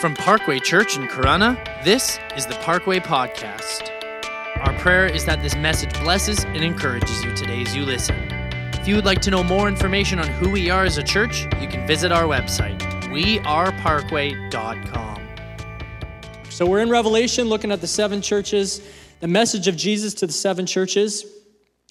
From Parkway Church in Corunna, this is the Parkway Podcast. Our prayer is that this message blesses and encourages you today as you listen. If you would like to know more information on who we are as a church, you can visit our website, weareparkway.com. So we're in Revelation looking at the seven churches, the message of Jesus to the seven churches.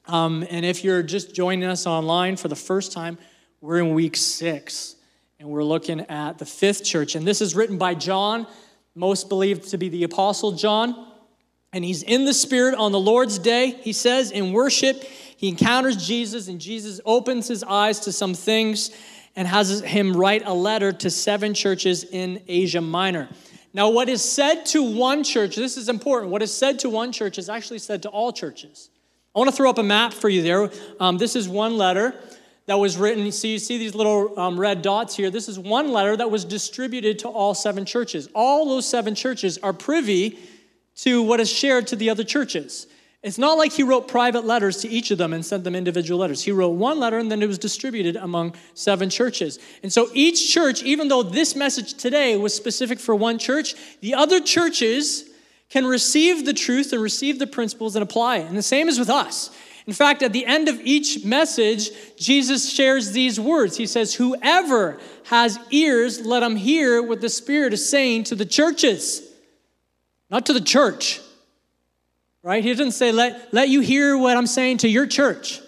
Um, and if you're just joining us online for the first time, we're in week six and we're looking at the fifth church. And this is written by John, most believed to be the Apostle John. And he's in the Spirit on the Lord's day. He says in worship, he encounters Jesus, and Jesus opens his eyes to some things and has him write a letter to seven churches in Asia Minor. Now, what is said to one church, this is important, what is said to one church is actually said to all churches. I want to throw up a map for you there. Um, this is one letter that was written. So you see these little um, red dots here. This is one letter that was distributed to all seven churches. All those seven churches are privy to what is shared to the other churches. It's not like he wrote private letters to each of them and sent them individual letters. He wrote one letter and then it was distributed among seven churches. And so each church, even though this message today was specific for one church, the other churches can receive the truth and receive the principles and apply it. And the same is with us. In fact, at the end of each message, Jesus shares these words. He says, Whoever has ears, let him hear what the Spirit is saying to the churches, not to the church. Right? He doesn't say, let, let you hear what I'm saying to your church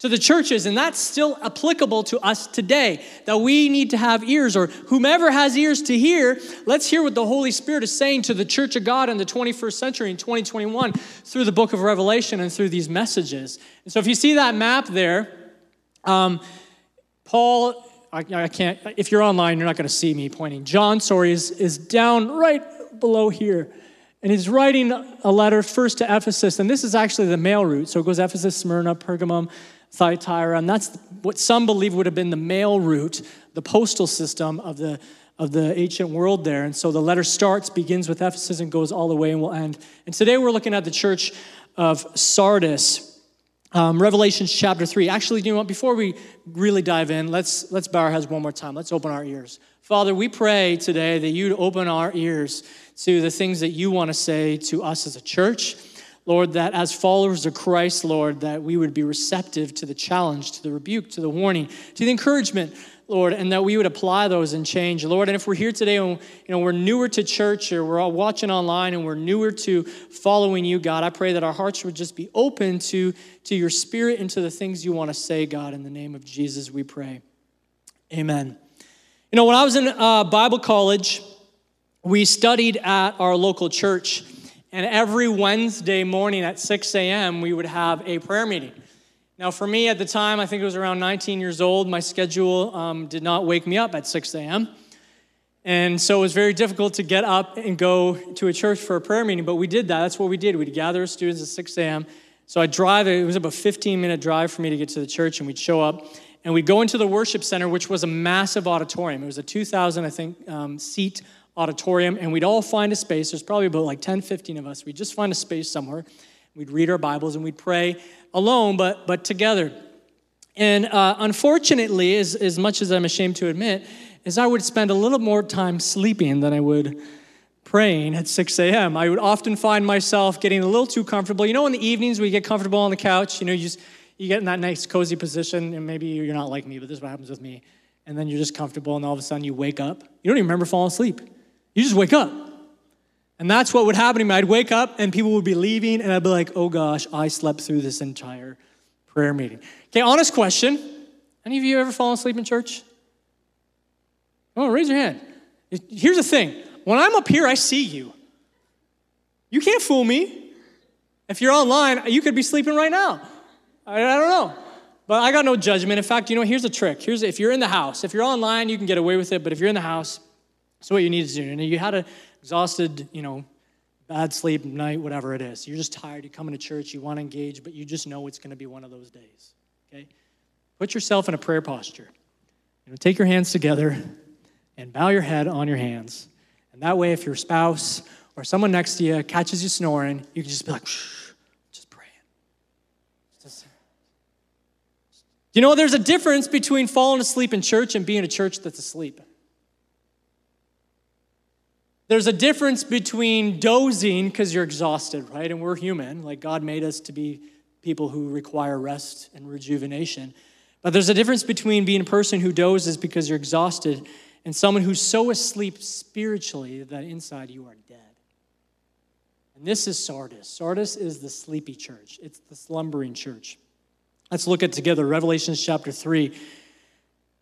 to the churches, and that's still applicable to us today. That we need to have ears, or whomever has ears to hear, let's hear what the Holy Spirit is saying to the church of God in the 21st century in 2021 through the book of Revelation and through these messages. And so, if you see that map there, um, Paul, I, I, can't, if you're online, you're not going to see me pointing. John, sorry, is, is down right below here. And he's writing a letter first to Ephesus, and this is actually the mail route. So it goes Ephesus, Smyrna, Pergamum, Thyatira, and that's what some believe would have been the mail route, the postal system of the, of the ancient world there. And so the letter starts, begins with Ephesus, and goes all the way and will end. And today we're looking at the church of Sardis. Um, Revelations chapter 3. Actually, do you know what? Before we really dive in, let's, let's bow our heads one more time. Let's open our ears. Father, we pray today that you'd open our ears to the things that you want to say to us as a church. Lord, that as followers of Christ, Lord, that we would be receptive to the challenge, to the rebuke, to the warning, to the encouragement, Lord, and that we would apply those and change. Lord, and if we're here today and you know, we're newer to church or we're all watching online and we're newer to following you, God, I pray that our hearts would just be open to, to your spirit and to the things you want to say, God. In the name of Jesus, we pray. Amen. You know, when I was in uh, Bible college, we studied at our local church. And every Wednesday morning at 6 a.m., we would have a prayer meeting. Now, for me at the time, I think it was around 19 years old, my schedule um, did not wake me up at 6 a.m. And so it was very difficult to get up and go to a church for a prayer meeting, but we did that. That's what we did. We'd gather students at 6 a.m. So I'd drive, it was about a 15 minute drive for me to get to the church, and we'd show up and we'd go into the worship center, which was a massive auditorium. It was a 2,000, I think, um, seat auditorium, and we'd all find a space. There's probably about like 10, 15 of us. We'd just find a space somewhere. We'd read our Bibles and we'd pray alone, but, but together. And uh, unfortunately, as, as much as I'm ashamed to admit, is I would spend a little more time sleeping than I would praying at 6 a.m. I would often find myself getting a little too comfortable. You know, in the evenings we get comfortable on the couch, you know, you just you get in that nice cozy position, and maybe you're not like me, but this is what happens with me. And then you're just comfortable, and all of a sudden you wake up. You don't even remember falling asleep. You just wake up. And that's what would happen to me. I'd wake up and people would be leaving, and I'd be like, oh gosh, I slept through this entire prayer meeting. Okay, honest question. Any of you ever fallen asleep in church? Oh, raise your hand. Here's the thing when I'm up here, I see you. You can't fool me. If you're online, you could be sleeping right now. I, I don't know. But I got no judgment. In fact, you know, here's a trick. Here's if you're in the house, if you're online, you can get away with it, but if you're in the house, so what you need to do. And you had an exhausted, you know, bad sleep night, whatever it is. You're just tired. You come into church, you want to engage, but you just know it's going to be one of those days. Okay? Put yourself in a prayer posture. You know, take your hands together and bow your head on your hands. And that way, if your spouse or someone next to you catches you snoring, you can just be like, Shh, just praying. Just, you know, there's a difference between falling asleep in church and being a church that's asleep. There's a difference between dozing because you're exhausted, right? And we're human. Like God made us to be people who require rest and rejuvenation. But there's a difference between being a person who dozes because you're exhausted and someone who's so asleep spiritually that inside you are dead. And this is Sardis. Sardis is the sleepy church, it's the slumbering church. Let's look at together Revelation chapter 3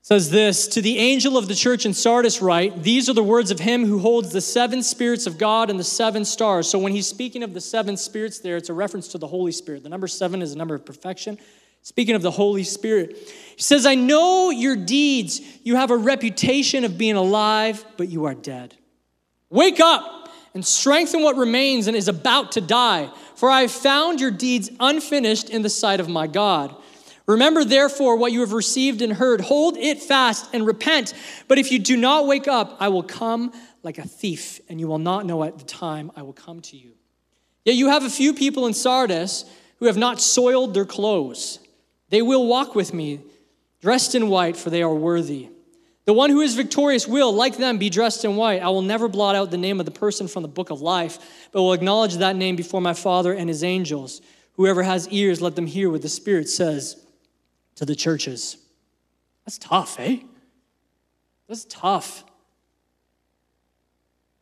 says this To the angel of the church in Sardis, write, These are the words of him who holds the seven spirits of God and the seven stars. So when he's speaking of the seven spirits there, it's a reference to the Holy Spirit. The number seven is a number of perfection. Speaking of the Holy Spirit, he says, I know your deeds. You have a reputation of being alive, but you are dead. Wake up and strengthen what remains and is about to die, for I have found your deeds unfinished in the sight of my God. Remember, therefore, what you have received and heard. Hold it fast and repent. But if you do not wake up, I will come like a thief, and you will not know at the time I will come to you. Yet you have a few people in Sardis who have not soiled their clothes. They will walk with me, dressed in white, for they are worthy. The one who is victorious will, like them, be dressed in white. I will never blot out the name of the person from the book of life, but will acknowledge that name before my Father and his angels. Whoever has ears, let them hear what the Spirit says to the churches. That's tough, eh? That's tough.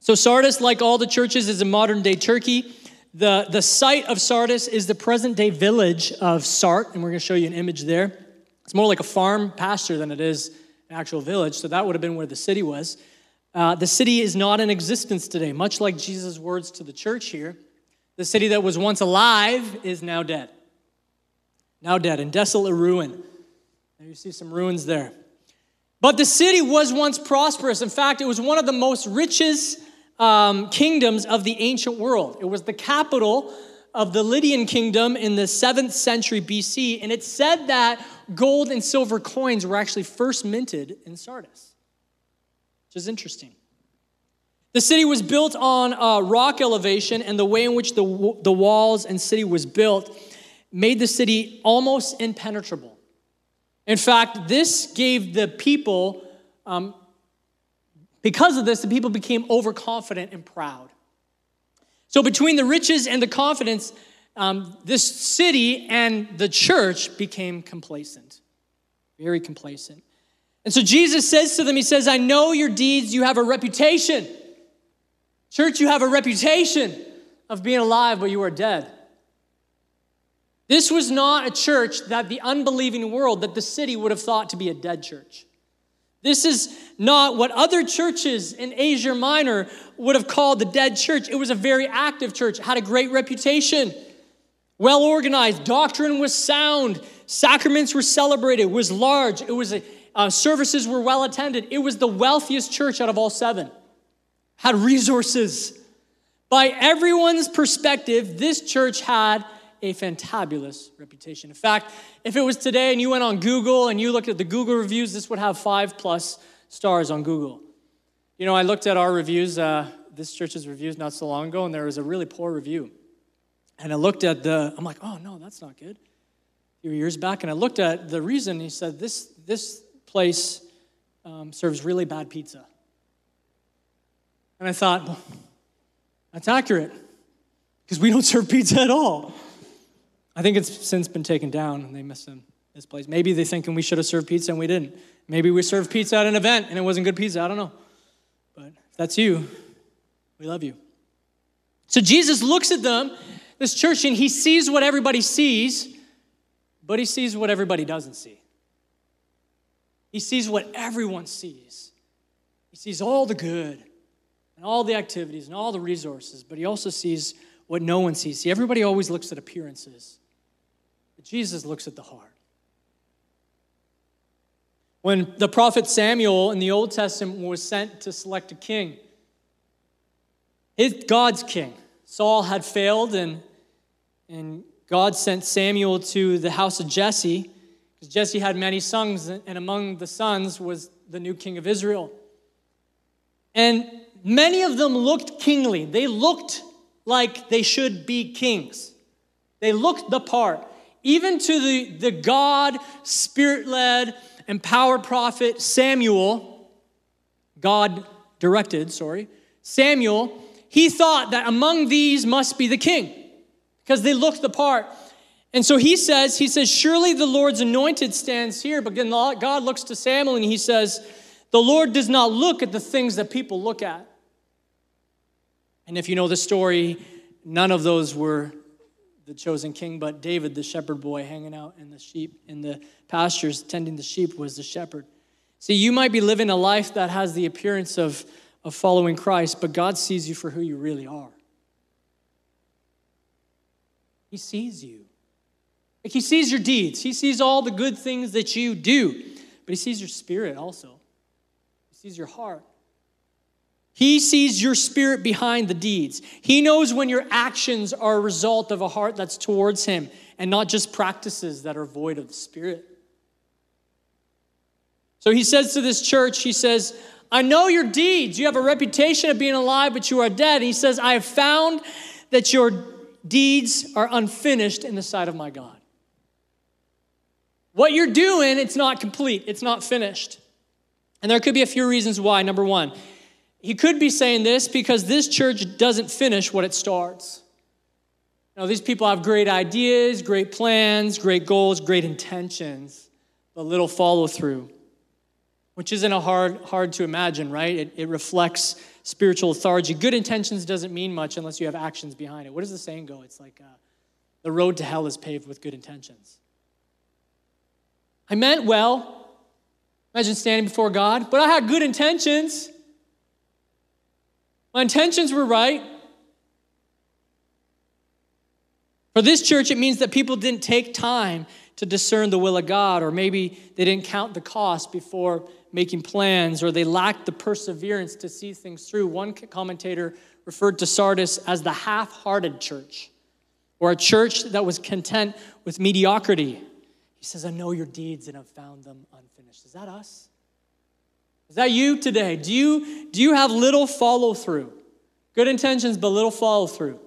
So, Sardis, like all the churches, is in modern day Turkey. The, the site of Sardis is the present day village of Sart, and we're going to show you an image there. It's more like a farm pasture than it is an actual village, so that would have been where the city was. Uh, the city is not in existence today, much like Jesus' words to the church here. The city that was once alive is now dead now dead, in desolate ruin. There you see some ruins there. But the city was once prosperous. In fact, it was one of the most richest um, kingdoms of the ancient world. It was the capital of the Lydian kingdom in the 7th century BC, and it said that gold and silver coins were actually first minted in Sardis, which is interesting. The city was built on a rock elevation, and the way in which the, the walls and city was built made the city almost impenetrable. In fact, this gave the people, um, because of this, the people became overconfident and proud. So, between the riches and the confidence, um, this city and the church became complacent, very complacent. And so Jesus says to them, He says, I know your deeds, you have a reputation. Church, you have a reputation of being alive, but you are dead. This was not a church that the unbelieving world, that the city would have thought to be a dead church. This is not what other churches in Asia Minor would have called the dead church. It was a very active church, had a great reputation, well organized, doctrine was sound, sacraments were celebrated, was large, it was a, uh, services were well attended. It was the wealthiest church out of all seven, had resources. By everyone's perspective, this church had a fantabulous reputation. In fact, if it was today and you went on Google and you looked at the Google reviews, this would have five plus stars on Google. You know, I looked at our reviews, uh, this church's reviews not so long ago, and there was a really poor review. And I looked at the, I'm like, oh no, that's not good. A few years back, and I looked at the reason. He said, this, this place um, serves really bad pizza. And I thought, well, that's accurate, because we don't serve pizza at all. I think it's since been taken down and they miss him this place. Maybe they're thinking we should have served pizza and we didn't. Maybe we served pizza at an event and it wasn't good pizza. I don't know. But if that's you, we love you. So Jesus looks at them, this church, and he sees what everybody sees, but he sees what everybody doesn't see. He sees what everyone sees. He sees all the good and all the activities and all the resources, but he also sees what no one sees. See, everybody always looks at appearances. Jesus looks at the heart. When the prophet Samuel in the Old Testament was sent to select a king, his, God's king, Saul had failed, and, and God sent Samuel to the house of Jesse, because Jesse had many sons, and among the sons was the new king of Israel. And many of them looked kingly. They looked like they should be kings. They looked the part. Even to the, the God, spirit led, empowered prophet Samuel, God directed, sorry, Samuel, he thought that among these must be the king because they looked the part. And so he says, he says, surely the Lord's anointed stands here. But then God looks to Samuel and he says, the Lord does not look at the things that people look at. And if you know the story, none of those were the chosen king, but David, the shepherd boy, hanging out in the sheep, in the pastures, tending the sheep, was the shepherd. See, you might be living a life that has the appearance of, of following Christ, but God sees you for who you really are. He sees you. Like he sees your deeds, he sees all the good things that you do, but he sees your spirit also. He sees your heart. He sees your spirit behind the deeds. He knows when your actions are a result of a heart that's towards Him and not just practices that are void of the Spirit. So he says to this church, He says, I know your deeds. You have a reputation of being alive, but you are dead. He says, I have found that your deeds are unfinished in the sight of my God. What you're doing, it's not complete, it's not finished. And there could be a few reasons why. Number one, he could be saying this because this church doesn't finish what it starts. Now, these people have great ideas, great plans, great goals, great intentions, but little follow through, which isn't a hard, hard to imagine, right? It, it reflects spiritual lethargy. Good intentions doesn't mean much unless you have actions behind it. What does the saying go? It's like uh, the road to hell is paved with good intentions. I meant well. Imagine standing before God, but I had good intentions. My intentions were right. For this church, it means that people didn't take time to discern the will of God, or maybe they didn't count the cost before making plans, or they lacked the perseverance to see things through. One commentator referred to Sardis as the half hearted church, or a church that was content with mediocrity. He says, I know your deeds and I've found them unfinished. Is that us? Is that you today? Do you, do you have little follow through? Good intentions, but little follow through.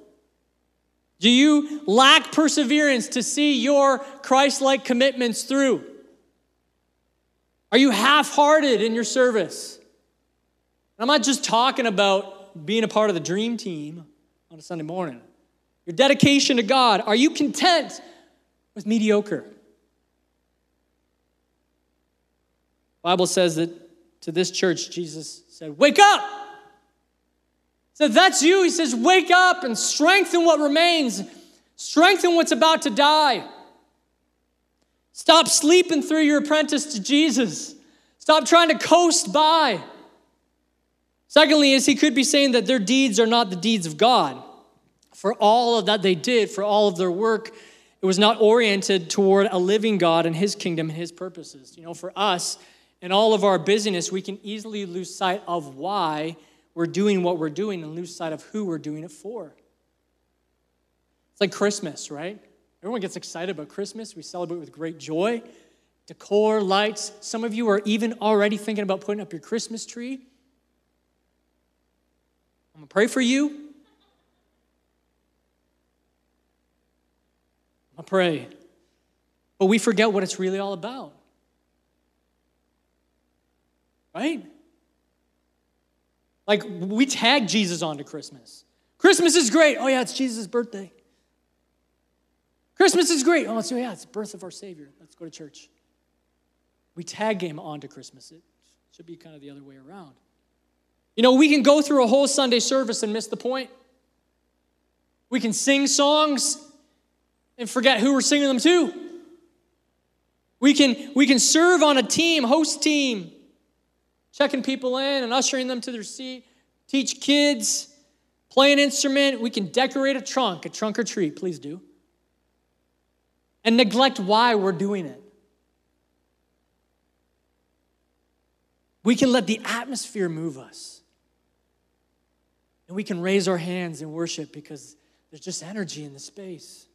Do you lack perseverance to see your Christ like commitments through? Are you half hearted in your service? I'm not just talking about being a part of the dream team on a Sunday morning. Your dedication to God. Are you content with mediocre? Bible says that to this church, Jesus said, Wake up! Said, That's you. He says, Wake up and strengthen what remains, strengthen what's about to die. Stop sleeping through your apprentice to Jesus. Stop trying to coast by. Secondly, is he could be saying that their deeds are not the deeds of God. For all of that they did, for all of their work, it was not oriented toward a living God and his kingdom and his purposes. You know, for us, in all of our busyness, we can easily lose sight of why we're doing what we're doing and lose sight of who we're doing it for. It's like Christmas, right? Everyone gets excited about Christmas. We celebrate with great joy. Decor, lights. Some of you are even already thinking about putting up your Christmas tree. I'm going to pray for you. I pray. But we forget what it's really all about. Right? Like we tag Jesus onto Christmas. Christmas is great. Oh, yeah, it's Jesus' birthday. Christmas is great. Oh, so yeah, it's the birth of our Savior. Let's go to church. We tag him onto Christmas. It should be kind of the other way around. You know, we can go through a whole Sunday service and miss the point. We can sing songs and forget who we're singing them to. We can, we can serve on a team, host team, checking people in and ushering them to their seat, teach kids, play an instrument. We can decorate a trunk, a trunk or treat, please do. And neglect why we're doing it. We can let the atmosphere move us. And we can raise our hands in worship because there's just energy in the space.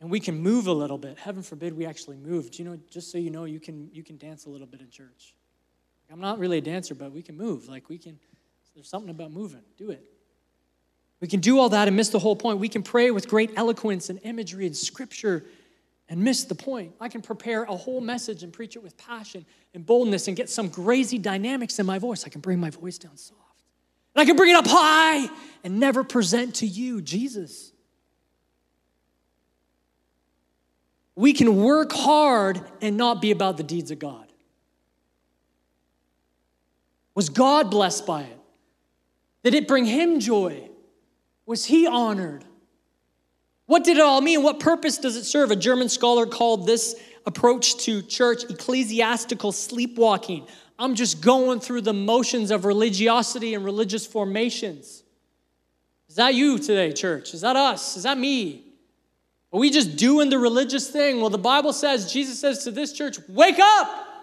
And we can move a little bit. Heaven forbid we actually move. Do you know, just so you know, you can, you can dance a little bit in church. I'm not really a dancer, but we can move. Like we can, there's something about moving. Do it. We can do all that and miss the whole point. We can pray with great eloquence and imagery and scripture and miss the point. I can prepare a whole message and preach it with passion and boldness and get some crazy dynamics in my voice. I can bring my voice down soft. And I can bring it up high and never present to you Jesus. We can work hard and not be about the deeds of God. Was God blessed by it? Did it bring him joy? Was he honored? What did it all mean? What purpose does it serve? A German scholar called this approach to church ecclesiastical sleepwalking. I'm just going through the motions of religiosity and religious formations. Is that you today, church? Is that us? Is that me? Are we just doing the religious thing? Well, the Bible says, Jesus says to this church, wake up!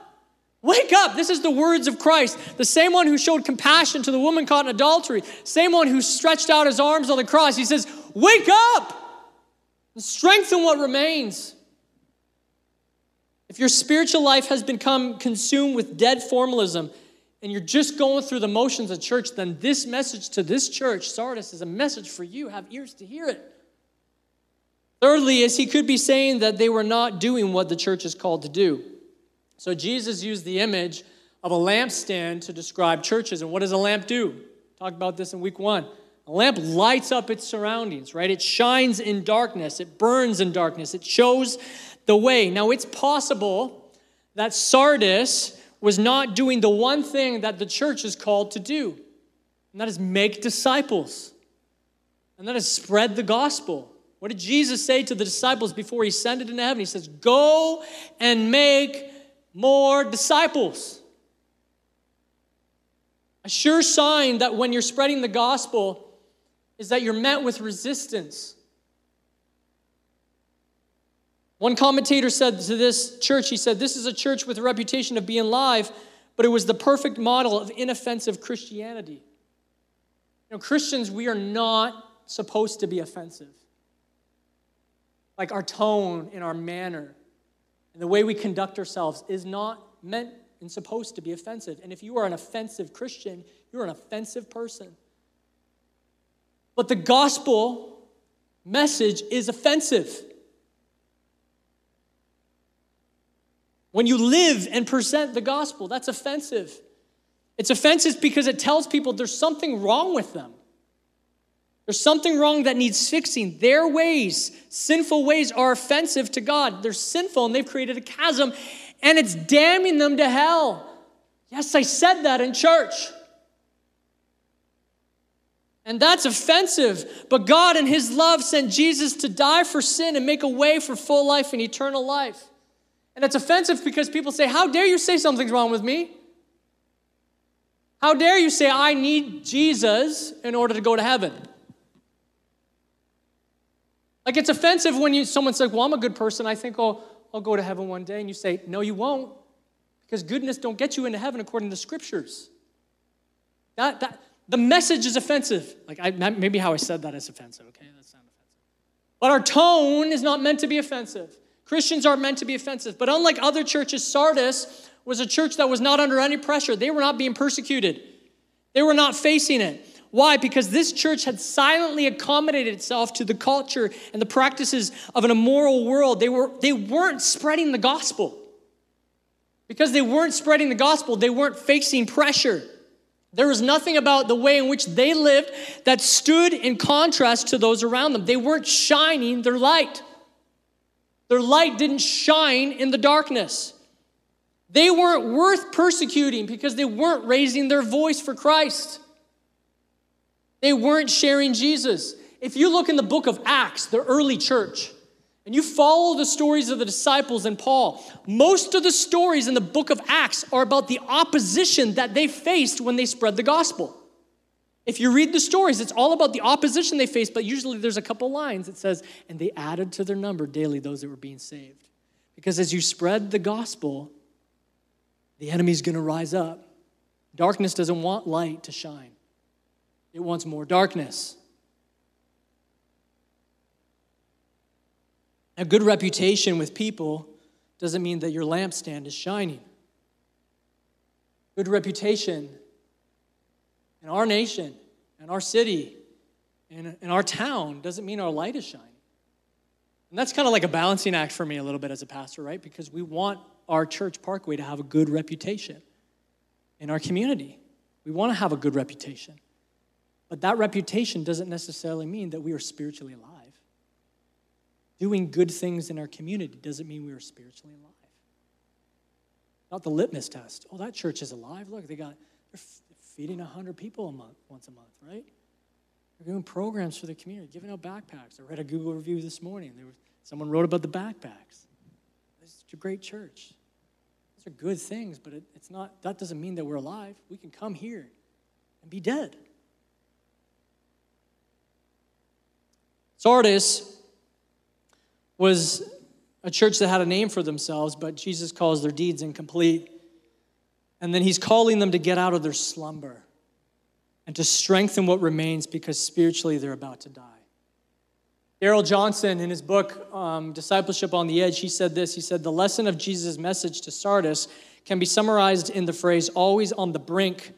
Wake up! This is the words of Christ. The same one who showed compassion to the woman caught in adultery, same one who stretched out his arms on the cross. He says, Wake up! And strengthen what remains. If your spiritual life has become consumed with dead formalism and you're just going through the motions of church, then this message to this church, Sardis, is a message for you. Have ears to hear it. Thirdly, is he could be saying that they were not doing what the church is called to do. So Jesus used the image of a lampstand to describe churches. And what does a lamp do? Talk about this in week one. A lamp lights up its surroundings, right? It shines in darkness, it burns in darkness, it shows the way. Now, it's possible that Sardis was not doing the one thing that the church is called to do, and that is make disciples, and that is spread the gospel. What did Jesus say to the disciples before he ascended into heaven? He says, Go and make more disciples. A sure sign that when you're spreading the gospel is that you're met with resistance. One commentator said to this church, he said, This is a church with a reputation of being live, but it was the perfect model of inoffensive Christianity. You know, Christians, we are not supposed to be offensive. Like our tone and our manner and the way we conduct ourselves is not meant and supposed to be offensive. And if you are an offensive Christian, you're an offensive person. But the gospel message is offensive. When you live and present the gospel, that's offensive. It's offensive because it tells people there's something wrong with them. There's something wrong that needs fixing. Their ways, sinful ways, are offensive to God. They're sinful and they've created a chasm and it's damning them to hell. Yes, I said that in church. And that's offensive. But God, in His love, sent Jesus to die for sin and make a way for full life and eternal life. And it's offensive because people say, How dare you say something's wrong with me? How dare you say, I need Jesus in order to go to heaven? Like it's offensive when you someone says, "Well, I'm a good person. I think I'll, I'll go to heaven one day." And you say, "No, you won't." Because goodness don't get you into heaven according to scriptures. That, that the message is offensive. Like I, maybe how I said that is offensive, okay? That's not offensive. But our tone is not meant to be offensive. Christians aren't meant to be offensive. But unlike other churches, Sardis was a church that was not under any pressure. They were not being persecuted. They were not facing it. Why? Because this church had silently accommodated itself to the culture and the practices of an immoral world. They, were, they weren't spreading the gospel. Because they weren't spreading the gospel, they weren't facing pressure. There was nothing about the way in which they lived that stood in contrast to those around them. They weren't shining their light. Their light didn't shine in the darkness. They weren't worth persecuting because they weren't raising their voice for Christ. They weren't sharing Jesus. If you look in the book of Acts, the early church, and you follow the stories of the disciples and Paul, most of the stories in the book of Acts are about the opposition that they faced when they spread the gospel. If you read the stories, it's all about the opposition they faced, but usually there's a couple lines. that says, and they added to their number daily those that were being saved. Because as you spread the gospel, the enemy's gonna rise up. Darkness doesn't want light to shine it wants more darkness. A good reputation with people doesn't mean that your lampstand is shining. Good reputation in our nation, in our city, in, in our town doesn't mean our light is shining. And that's kind of like a balancing act for me a little bit as a pastor, right? Because we want our church parkway to have a good reputation in our community. We want to have a good reputation. But that reputation doesn't necessarily mean that we are spiritually alive. Doing good things in our community doesn't mean we are spiritually alive. Not the litmus test. Oh, that church is alive. Look, they got they're feeding 100 people a month, once a month, right? They're doing programs for the community, giving out backpacks. I read a Google review this morning. There was, someone wrote about the backpacks. It's a great church. Those are good things, but it, it's not, that doesn't mean that we're alive. We can come here and be dead. Sardis was a church that had a name for themselves, but Jesus calls their deeds incomplete. And then he's calling them to get out of their slumber and to strengthen what remains because spiritually they're about to die. Darrell Johnson, in his book, um, Discipleship on the Edge, he said this He said, The lesson of Jesus' message to Sardis can be summarized in the phrase, always on the brink.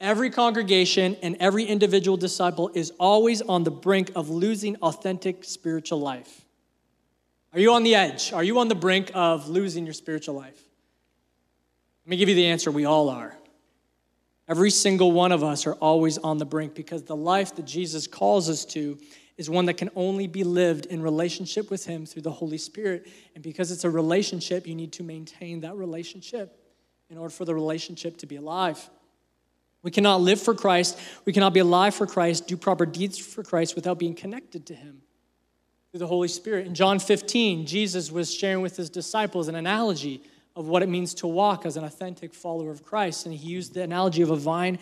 Every congregation and every individual disciple is always on the brink of losing authentic spiritual life. Are you on the edge? Are you on the brink of losing your spiritual life? Let me give you the answer we all are. Every single one of us are always on the brink because the life that Jesus calls us to is one that can only be lived in relationship with Him through the Holy Spirit. And because it's a relationship, you need to maintain that relationship in order for the relationship to be alive. We cannot live for Christ, we cannot be alive for Christ, do proper deeds for Christ without being connected to Him through the Holy Spirit. In John 15, Jesus was sharing with His disciples an analogy of what it means to walk as an authentic follower of Christ. And He used the analogy of a vine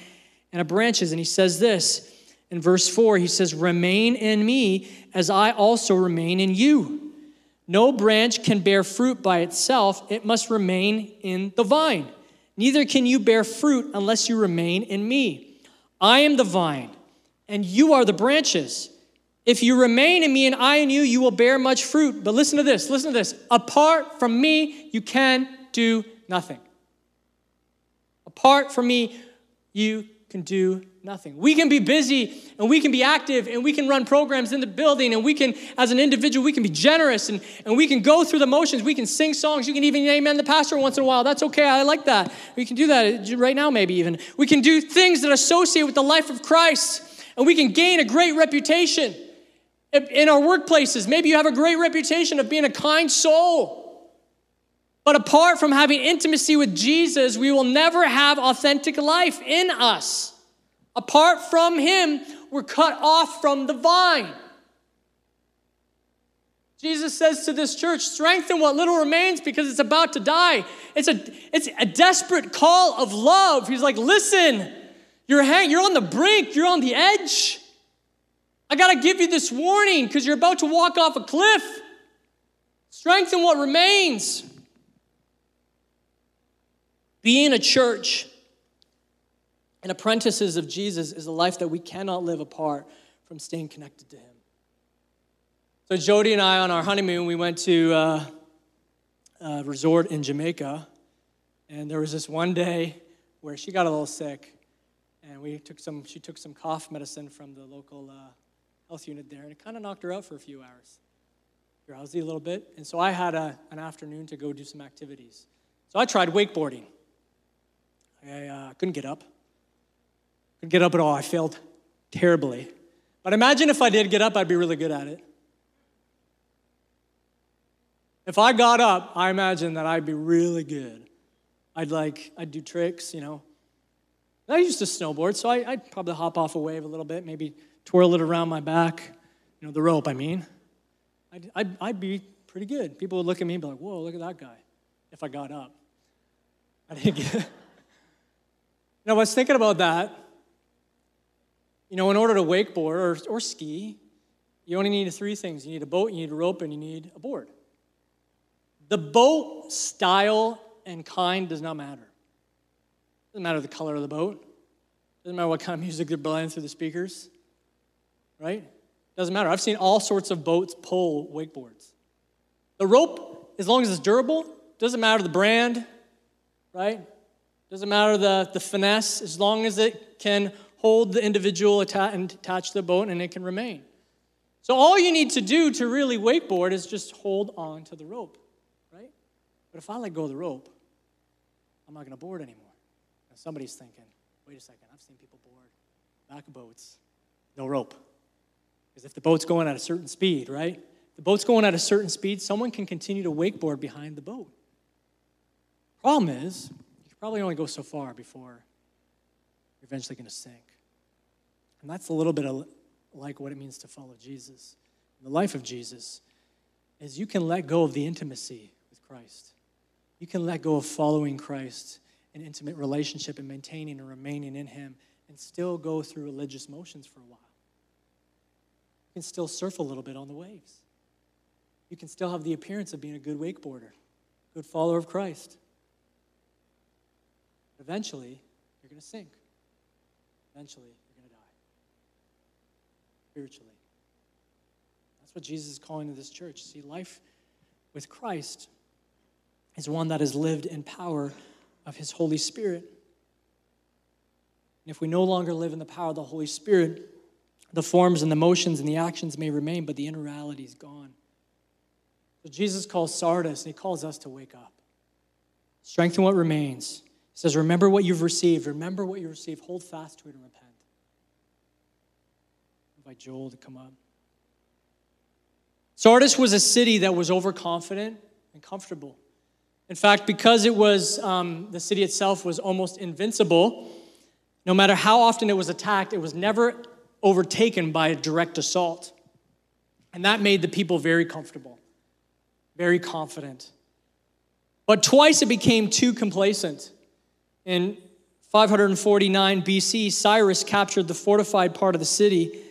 and a branches. And He says this in verse 4 he says, Remain in me as I also remain in you. No branch can bear fruit by itself, it must remain in the vine. Neither can you bear fruit unless you remain in me. I am the vine, and you are the branches. If you remain in me and I in you, you will bear much fruit. But listen to this listen to this. Apart from me, you can do nothing. Apart from me, you can do nothing. We can be busy and we can be active and we can run programs in the building and we can, as an individual, we can be generous and, and we can go through the motions. We can sing songs. You can even amen the pastor once in a while. That's okay. I like that. We can do that right now, maybe even. We can do things that associate with the life of Christ and we can gain a great reputation in our workplaces. Maybe you have a great reputation of being a kind soul. But apart from having intimacy with Jesus, we will never have authentic life in us. Apart from Him, we're cut off from the vine. Jesus says to this church, strengthen what little remains because it's about to die. It's a, it's a desperate call of love. He's like, listen, you're, hang, you're on the brink, you're on the edge. I got to give you this warning because you're about to walk off a cliff. Strengthen what remains. Being a church and apprentices of Jesus is a life that we cannot live apart from staying connected to Him. So, Jody and I, on our honeymoon, we went to uh, a resort in Jamaica, and there was this one day where she got a little sick, and we took some. She took some cough medicine from the local uh, health unit there, and it kind of knocked her out for a few hours, drowsy a little bit. And so I had a, an afternoon to go do some activities. So I tried wakeboarding. I uh, couldn't get up. Get up at all. I failed terribly. But imagine if I did get up, I'd be really good at it. If I got up, I imagine that I'd be really good. I'd like, I'd do tricks, you know. I used to snowboard, so I, would probably hop off a wave a little bit, maybe twirl it around my back, you know, the rope, I mean. I'd, I'd, I'd be pretty good. People would look at me and be like, whoa, look at that guy, if I got up. I didn't get you know, I was thinking about that. You know, in order to wakeboard or, or ski, you only need three things you need a boat, you need a rope, and you need a board. The boat style and kind does not matter. Doesn't matter the color of the boat. Doesn't matter what kind of music they're playing through the speakers. Right? Doesn't matter. I've seen all sorts of boats pull wakeboards. The rope, as long as it's durable, doesn't matter the brand, right? Doesn't matter the, the finesse, as long as it can hold the individual and attach the boat and it can remain. So all you need to do to really wakeboard is just hold on to the rope, right? But if I let go of the rope, I'm not going to board anymore. Now somebody's thinking, wait a second, I've seen people board back of boats No rope. Because if the boat's going at a certain speed, right? The boat's going at a certain speed, someone can continue to wakeboard behind the boat. Problem is, you can probably only go so far before you're eventually going to sink. And that's a little bit of like what it means to follow Jesus. In the life of Jesus is you can let go of the intimacy with Christ. You can let go of following Christ an intimate relationship and maintaining and remaining in Him and still go through religious motions for a while. You can still surf a little bit on the waves. You can still have the appearance of being a good wakeboarder, good follower of Christ. But Eventually, you're going to sink. Eventually, you're going to die. Spiritually. That's what Jesus is calling to this church. See, life with Christ is one that is lived in power of his Holy Spirit. And if we no longer live in the power of the Holy Spirit, the forms and the motions and the actions may remain, but the inner reality is gone. So Jesus calls Sardis and he calls us to wake up. Strengthen what remains. He says, Remember what you've received. Remember what you received. Hold fast to it and repent. Invite Joel to come up. Sardis was a city that was overconfident and comfortable. In fact, because it was um, the city itself was almost invincible, no matter how often it was attacked, it was never overtaken by a direct assault. And that made the people very comfortable, very confident. But twice it became too complacent. In 549 BC, Cyrus captured the fortified part of the city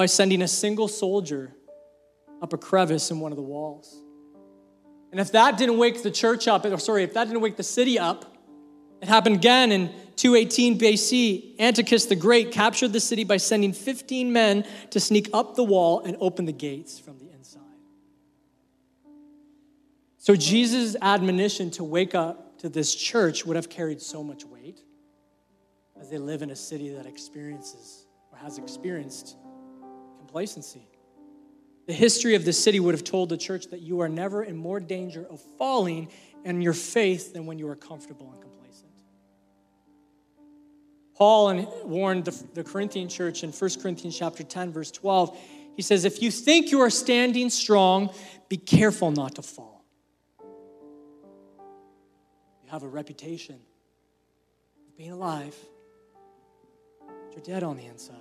by sending a single soldier up a crevice in one of the walls. And if that didn't wake the church up, or sorry, if that didn't wake the city up, it happened again in 218 BC. Antiochus the Great captured the city by sending 15 men to sneak up the wall and open the gates from the inside. So Jesus' admonition to wake up to this church would have carried so much weight as they live in a city that experiences or has experienced complacency. The history of the city would have told the church that you are never in more danger of falling in your faith than when you are comfortable and complacent. Paul warned the, Corinthian church in 1 Corinthians chapter 10, verse 12. He says, If you think you are standing strong, be careful not to fall. You have a reputation of being alive, but you're dead on the inside,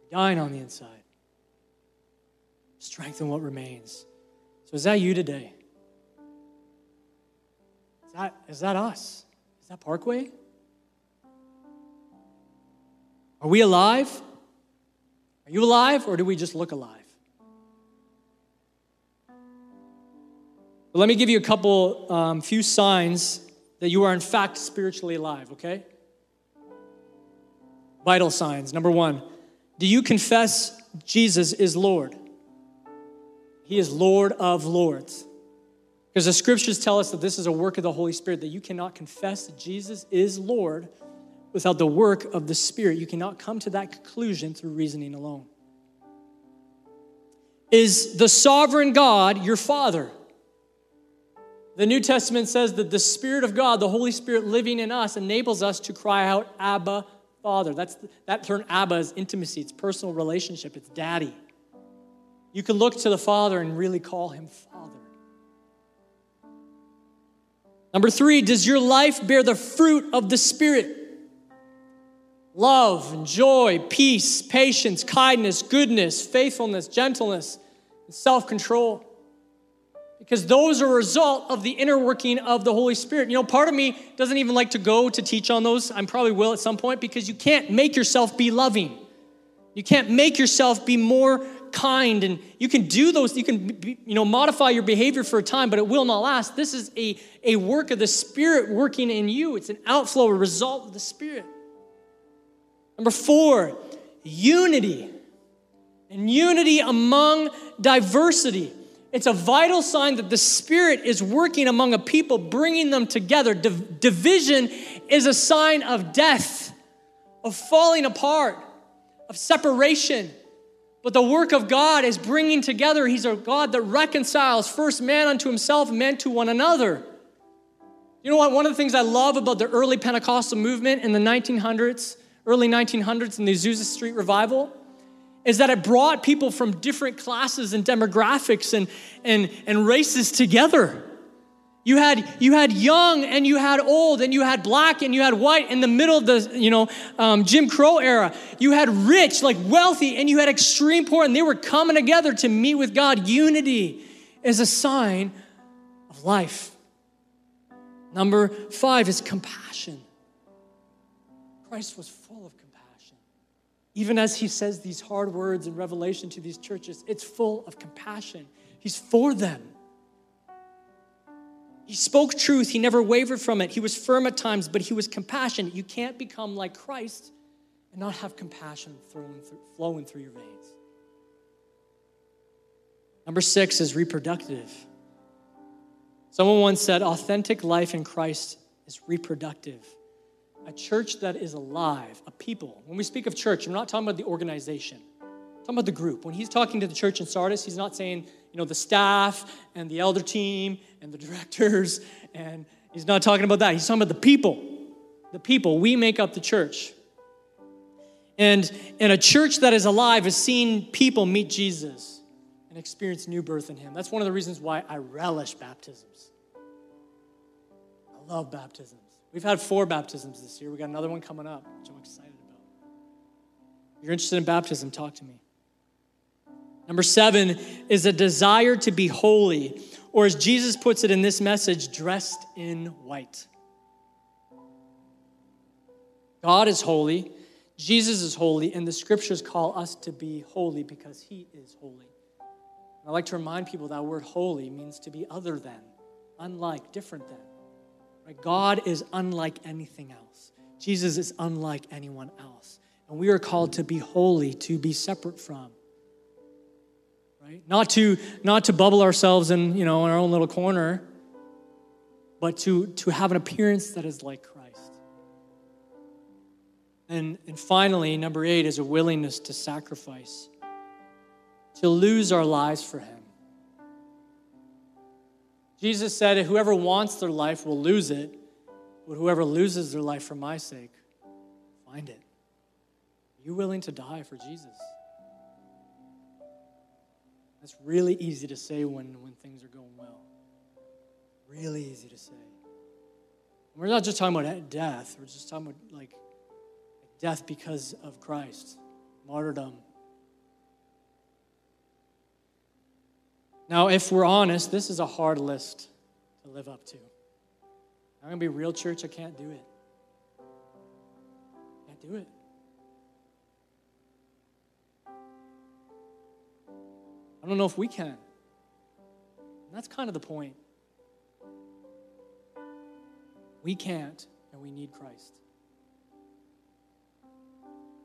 you're dying on the inside strengthen what remains. So, is that you today? Is that, is that us? Is that Parkway? Are we alive? Are you alive, or do we just look alive? But let me give you a couple, um, few signs that you are in fact spiritually alive, okay? Vital signs. Number one, do you confess Jesus is Lord? He is Lord of Lords. Because the scriptures tell us that this is a work of the Holy Spirit, that you cannot confess that Jesus is Lord without the work of the Spirit. You cannot come to that conclusion through reasoning alone. Is the sovereign God your Father? The New Testament says that the Spirit of God, the Holy Spirit living in us, enables us to cry out, Abba, Father. That's, that term Abba is intimacy, it's personal relationship, it's daddy. You can look to the Father and really call him Father. Number three, does your life bear the fruit of the Spirit? Love and joy, peace, patience, kindness, goodness, faithfulness, gentleness, and self control. Because those are a result of the inner working of the Holy Spirit. You know, part of me doesn't even like to go to teach on those. I probably will at some point because you can't make yourself be loving. You can't make yourself be more kind and you can do those you can you know modify your behavior for a time but it will not last. This is a, a work of the spirit working in you. It's an outflow a result of the spirit. Number four unity. And unity among diversity. It's a vital sign that the spirit is working among a people bringing them together. Div- division is a sign of death of falling apart of separation but the work of God is bringing together. He's a God that reconciles first man unto himself, man to one another. You know what? One of the things I love about the early Pentecostal movement in the 1900s, early 1900s in the Azusa Street revival, is that it brought people from different classes and demographics and, and, and races together. You had, you had young and you had old and you had black and you had white in the middle of the you know um, Jim Crow era. You had rich, like wealthy, and you had extreme poor, and they were coming together to meet with God. Unity is a sign of life. Number five is compassion. Christ was full of compassion. Even as he says these hard words in Revelation to these churches, it's full of compassion. He's for them. He spoke truth. He never wavered from it. He was firm at times, but he was compassionate. You can't become like Christ and not have compassion flowing through, your veins. Number six is reproductive. Someone once said, authentic life in Christ is reproductive. A church that is alive, a people. When we speak of church, we're not talking about the organization, talking about the group. When he's talking to the church in Sardis, he's not saying, you know, the staff and the elder team and the directors, and he's not talking about that. He's talking about the people. The people. We make up the church. And, and a church that is alive is seeing people meet Jesus and experience new birth in Him. That's one of the reasons why I relish baptisms. I love baptisms. We've had four baptisms this year. We got another one coming up, which I'm excited about. If you're interested in baptism, talk to me. Number seven is a desire to be holy, or as Jesus puts it in this message, dressed in white. God is holy, Jesus is holy, and the scriptures call us to be holy because he is holy. And I like to remind people that word holy means to be other than, unlike, different than. Right? God is unlike anything else. Jesus is unlike anyone else. And we are called to be holy, to be separate from right? Not to not to bubble ourselves in, you know, in our own little corner, but to to have an appearance that is like Christ. And and finally, number 8 is a willingness to sacrifice. To lose our lives for him. Jesus said, Whoever wants their life will lose it, but whoever loses their life for my sake, find it. Are you willing to die for Jesus? That's really easy to say when, when things are going well. Really easy to say. We're not just talking about death, we're just talking about like death because of Christ, martyrdom. Now, if we're honest, this is a hard list to live up to. I'm going to be real church, I can't do it. Can't do it. I don't know if we can. And that's kind of the point. We can't, and we need Christ.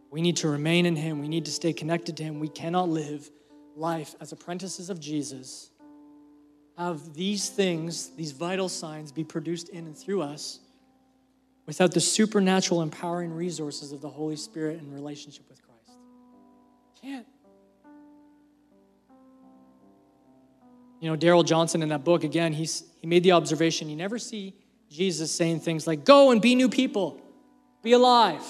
We need to remain in Him. We need to stay connected to Him. We cannot live life as apprentices of Jesus, have these things, these vital signs, be produced in and through us without the supernatural empowering resources of the Holy Spirit in relationship with Christ. Can't. You know, Darrell Johnson in that book, again, he's, he made the observation you never see Jesus saying things like, go and be new people, be alive.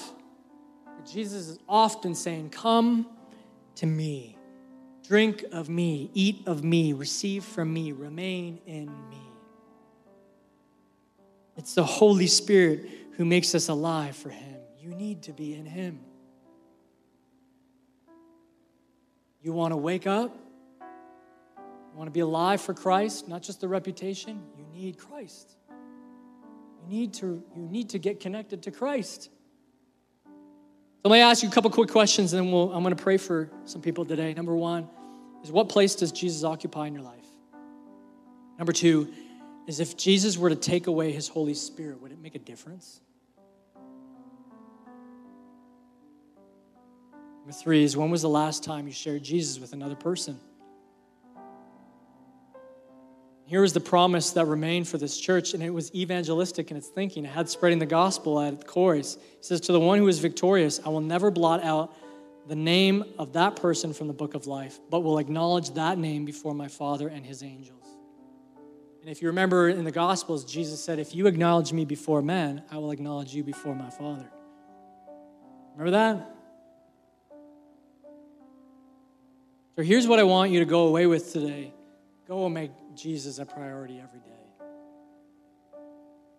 But Jesus is often saying, come to me, drink of me, eat of me, receive from me, remain in me. It's the Holy Spirit who makes us alive for Him. You need to be in Him. You want to wake up? Want to be alive for Christ, not just the reputation, you need Christ. You need to, you need to get connected to Christ. So let me ask you a couple quick questions, and then we'll, I'm going to pray for some people today. Number one is what place does Jesus occupy in your life? Number two is if Jesus were to take away his Holy Spirit, would it make a difference? Number three is when was the last time you shared Jesus with another person? Here was the promise that remained for this church, and it was evangelistic in its thinking. It had spreading the gospel at its core. He says, To the one who is victorious, I will never blot out the name of that person from the book of life, but will acknowledge that name before my Father and his angels. And if you remember in the Gospels, Jesus said, If you acknowledge me before men, I will acknowledge you before my Father. Remember that? So here's what I want you to go away with today go and make Jesus a priority every day.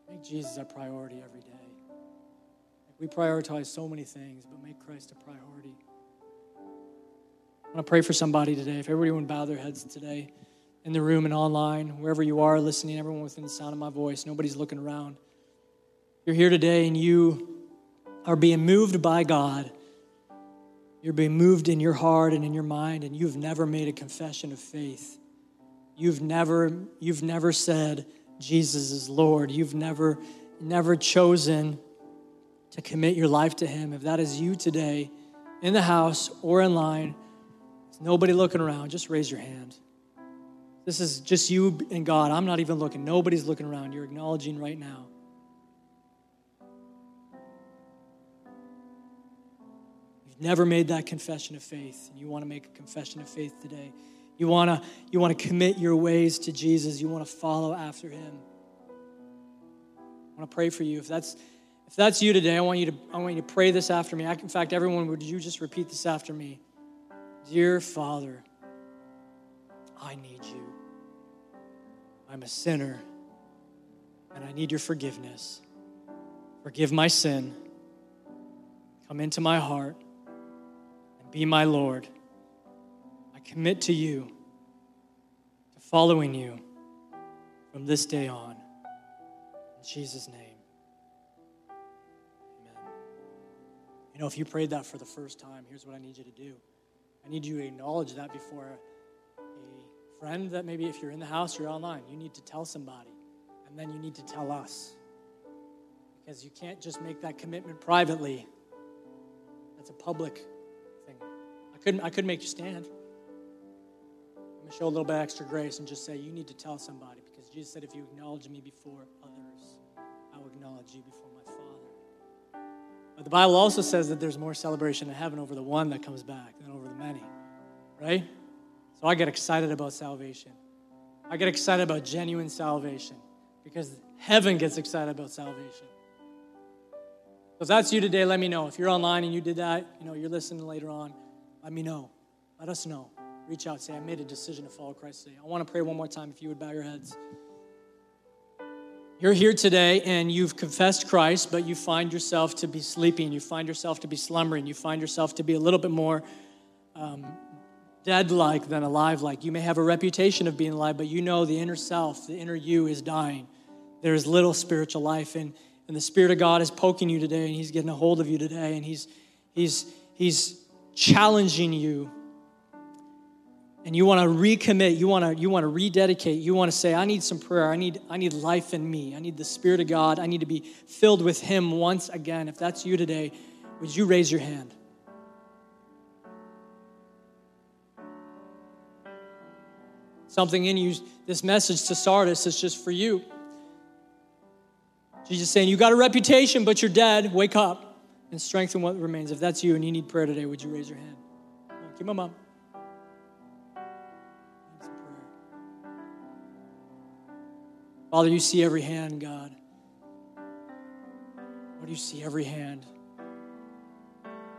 Make Jesus a priority every day. We prioritize so many things, but make Christ a priority. I want to pray for somebody today. If everybody would bow their heads today, in the room and online, wherever you are listening, everyone within the sound of my voice, nobody's looking around. You're here today and you are being moved by God. You're being moved in your heart and in your mind, and you've never made a confession of faith. You've never, you've never said, Jesus is Lord. You've never, never chosen to commit your life to Him. If that is you today, in the house or online, there's nobody looking around, just raise your hand. This is just you and God. I'm not even looking. Nobody's looking around. You're acknowledging right now. You've never made that confession of faith, and you want to make a confession of faith today. You want to you want to commit your ways to Jesus. You want to follow after him. I want to pray for you. If that's if that's you today, I want you to I want you to pray this after me. I, in fact, everyone, would you just repeat this after me? Dear Father, I need you. I'm a sinner and I need your forgiveness. Forgive my sin. Come into my heart and be my Lord commit to you, to following you from this day on. In Jesus' name. Amen. You know, if you prayed that for the first time, here's what I need you to do. I need you to acknowledge that before a, friend that maybe if you're in the house you're online, you need to tell somebody. And then you need to tell us. Because you can't just make that commitment privately. That's a public thing. I couldn't, I couldn't make you stand show a little bit extra grace and just say, You need to tell somebody because Jesus said, If you acknowledge me before others, I will acknowledge you before my Father. But the Bible also says that there's more celebration in heaven over the one that comes back than over the many, right? So I get excited about salvation. I get excited about genuine salvation because heaven gets excited about salvation. So if that's you today, let me know. If you're online and you did that, you know, you're listening later on, let me know. Let us know reach out say, I made a decision to follow Christ today. I want to pray one more time if you would bow your heads. You're here today and you've confessed Christ, but you find yourself to be sleeping. You find yourself to be slumbering. You find yourself to be a little bit more um, dead like than alive like. You may have a reputation of being alive, but you know the inner self, the inner you is dying. There is little spiritual life, and, and the Spirit of God is poking you today, and He's getting a hold of you today, and He's, he's, he's challenging you and you want to recommit you want to you want to rededicate you want to say i need some prayer. I need i need life in me. I need the spirit of god. I need to be filled with him once again. If that's you today would you raise your hand? Something in you this message to sardis is just for you. Jesus saying you got a reputation but you're dead. Wake up and strengthen what remains. If that's you and you need prayer today would you raise your hand? Keep them up Father, you see every hand, God. Lord, you see every hand.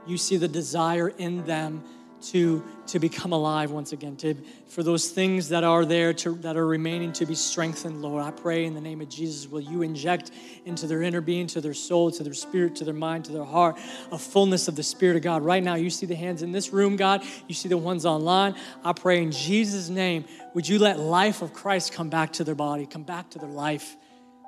You see the desire in them to, to become alive once again, to, for those things that are there, to, that are remaining to be strengthened, Lord. I pray in the name of Jesus, will you inject into their inner being, to their soul, to their spirit, to their mind, to their heart, a fullness of the Spirit of God. Right now, you see the hands in this room, God. You see the ones online. I pray in Jesus' name, would you let life of Christ come back to their body, come back to their life.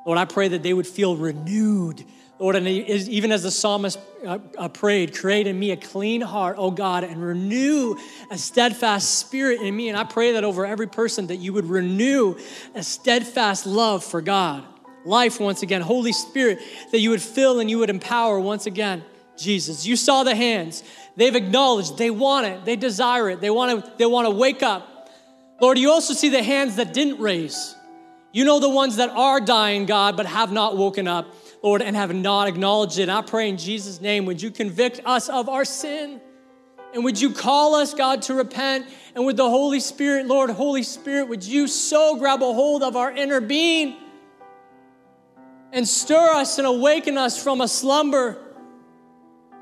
Lord, I pray that they would feel renewed Lord, and even as the psalmist uh, uh, prayed, create in me a clean heart, oh God, and renew a steadfast spirit in me. And I pray that over every person that you would renew a steadfast love for God. Life once again, Holy Spirit, that you would fill and you would empower once again. Jesus, you saw the hands. They've acknowledged they want it, they desire it, they want to, they want to wake up. Lord, you also see the hands that didn't raise. You know the ones that are dying, God, but have not woken up. Lord, and have not acknowledged it. And I pray in Jesus' name, would you convict us of our sin? And would you call us, God, to repent? And with the Holy Spirit, Lord, Holy Spirit, would you so grab a hold of our inner being and stir us and awaken us from a slumber?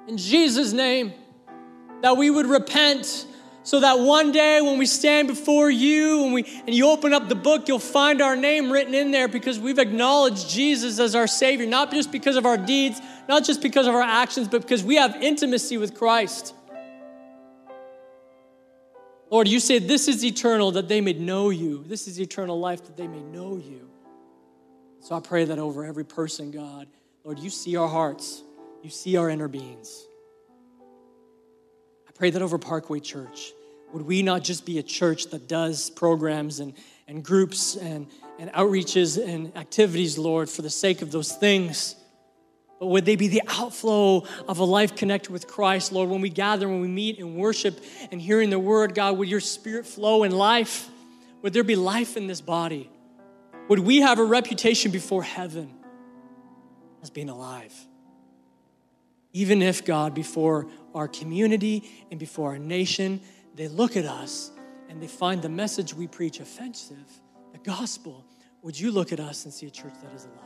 In Jesus' name, that we would repent so that one day when we stand before you and, we, and you open up the book, you'll find our name written in there because we've acknowledged Jesus as our Savior, not just because of our deeds, not just because of our actions, but because we have intimacy with Christ. Lord, you said this is eternal that they may know you. This is eternal life that they may know you. So I pray that over every person, God. Lord, you see our hearts, you see our inner beings. Pray that over Parkway Church. Would we not just be a church that does programs and, and groups and, and outreaches and activities, Lord, for the sake of those things? But would they be the outflow of a life connected with Christ, Lord? When we gather, when we meet and worship and hearing the word, God, would your spirit flow in life? Would there be life in this body? Would we have a reputation before heaven as being alive? Even if, God, before our community and before our nation, they look at us and they find the message we preach offensive, the gospel, would you look at us and see a church that is alive?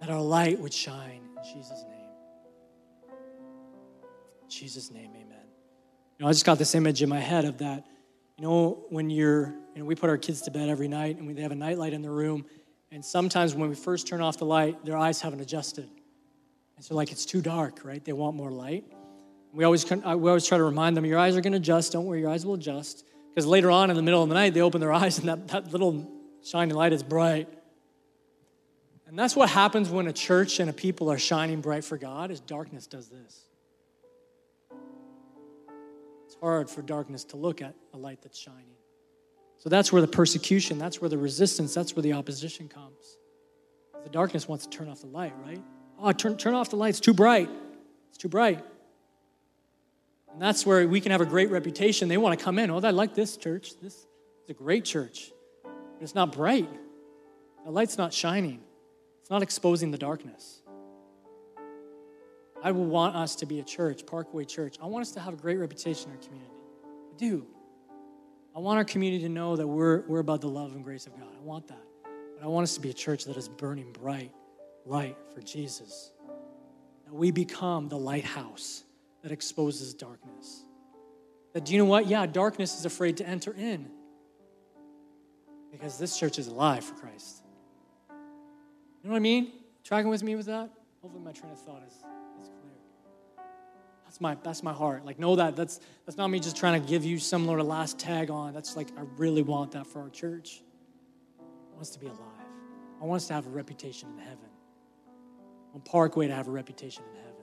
That our light would shine in Jesus' name. In Jesus' name, amen. You know, I just got this image in my head of that. You know, when you're, you know, we put our kids to bed every night and we, they have a nightlight in the room. And sometimes when we first turn off the light, their eyes haven't adjusted. And so, like, it's too dark, right? They want more light. We always, uh, we always try to remind them, your eyes are going to adjust. Don't worry, your eyes will adjust. Because later on in the middle of the night, they open their eyes and that, that little shining light is bright. And that's what happens when a church and a people are shining bright for God, is darkness does this. It's hard for darkness to look at a light that's shining. So that's where the persecution, that's where the resistance, that's where the opposition comes. The darkness wants to turn off the light, right? Oh, turn, turn off the light. It's too bright. It's too bright. And that's where we can have a great reputation. They want to come in. Oh, I like this church. This is a great church. But it's not bright. The light's not shining. It's not exposing the darkness. I want us to be a church, Parkway Church. I want us to have a great reputation in our community. I do. I want our community to know that we're, we're about the love and grace of God. I want that. But I want us to be a church that is burning bright light for Jesus. That we become the lighthouse that exposes darkness. That do you know what? Yeah, darkness is afraid to enter in because this church is alive for Christ. You know what I mean? Tracking with me with that? Hopefully, my train of thought is, is clear. That's my, that's my heart. Like, know that. That's, that's not me just trying to give you some sort of last tag on. That's like, I really want that for our church. I want us to be alive. I want us to have a reputation in heaven. Want Parkway to have a reputation in heaven.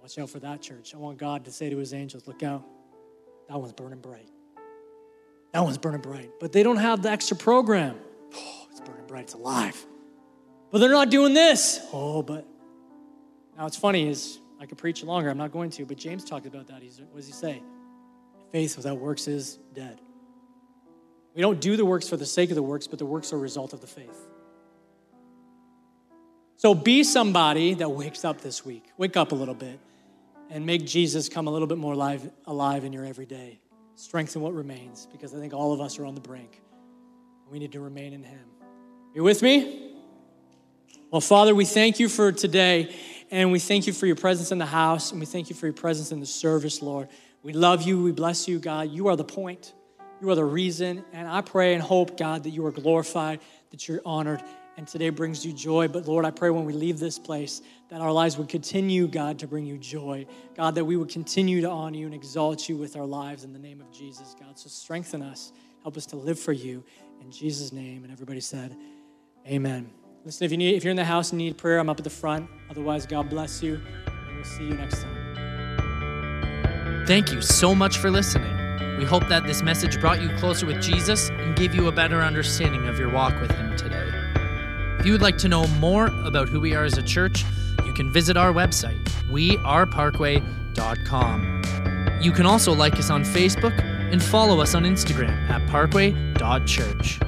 Watch out for that church. I want God to say to his angels, look out, that one's burning bright. That one's burning bright. But they don't have the extra program. Oh, it's burning bright, it's alive. But they're not doing this. Oh, but now it's funny is I could preach longer. I'm not going to, but James talked about that. He's, what does he say? Faith without works is dead. We don't do the works for the sake of the works, but the works are a result of the faith. So be somebody that wakes up this week. Wake up a little bit and make Jesus come a little bit more alive, alive in your everyday. Strengthen what remains because I think all of us are on the brink. We need to remain in Him. You with me? Well, Father, we thank you for today and we thank you for your presence in the house and we thank you for your presence in the service, Lord. We love you. We bless you, God. You are the point, you are the reason. And I pray and hope, God, that you are glorified, that you're honored and today brings you joy. But Lord, I pray when we leave this place that our lives would continue, God, to bring you joy. God, that we would continue to honor you and exalt you with our lives in the name of Jesus, God. So strengthen us, help us to live for you in Jesus' name. And everybody said, Amen. Listen, if you need if you're in the house and need prayer, I'm up at the front. Otherwise, God bless you, and we'll see you next time. Thank you so much for listening. We hope that this message brought you closer with Jesus and gave you a better understanding of your walk with Him today. If you would like to know more about who we are as a church, you can visit our website, weareparkway.com. You can also like us on Facebook and follow us on Instagram at parkway.church.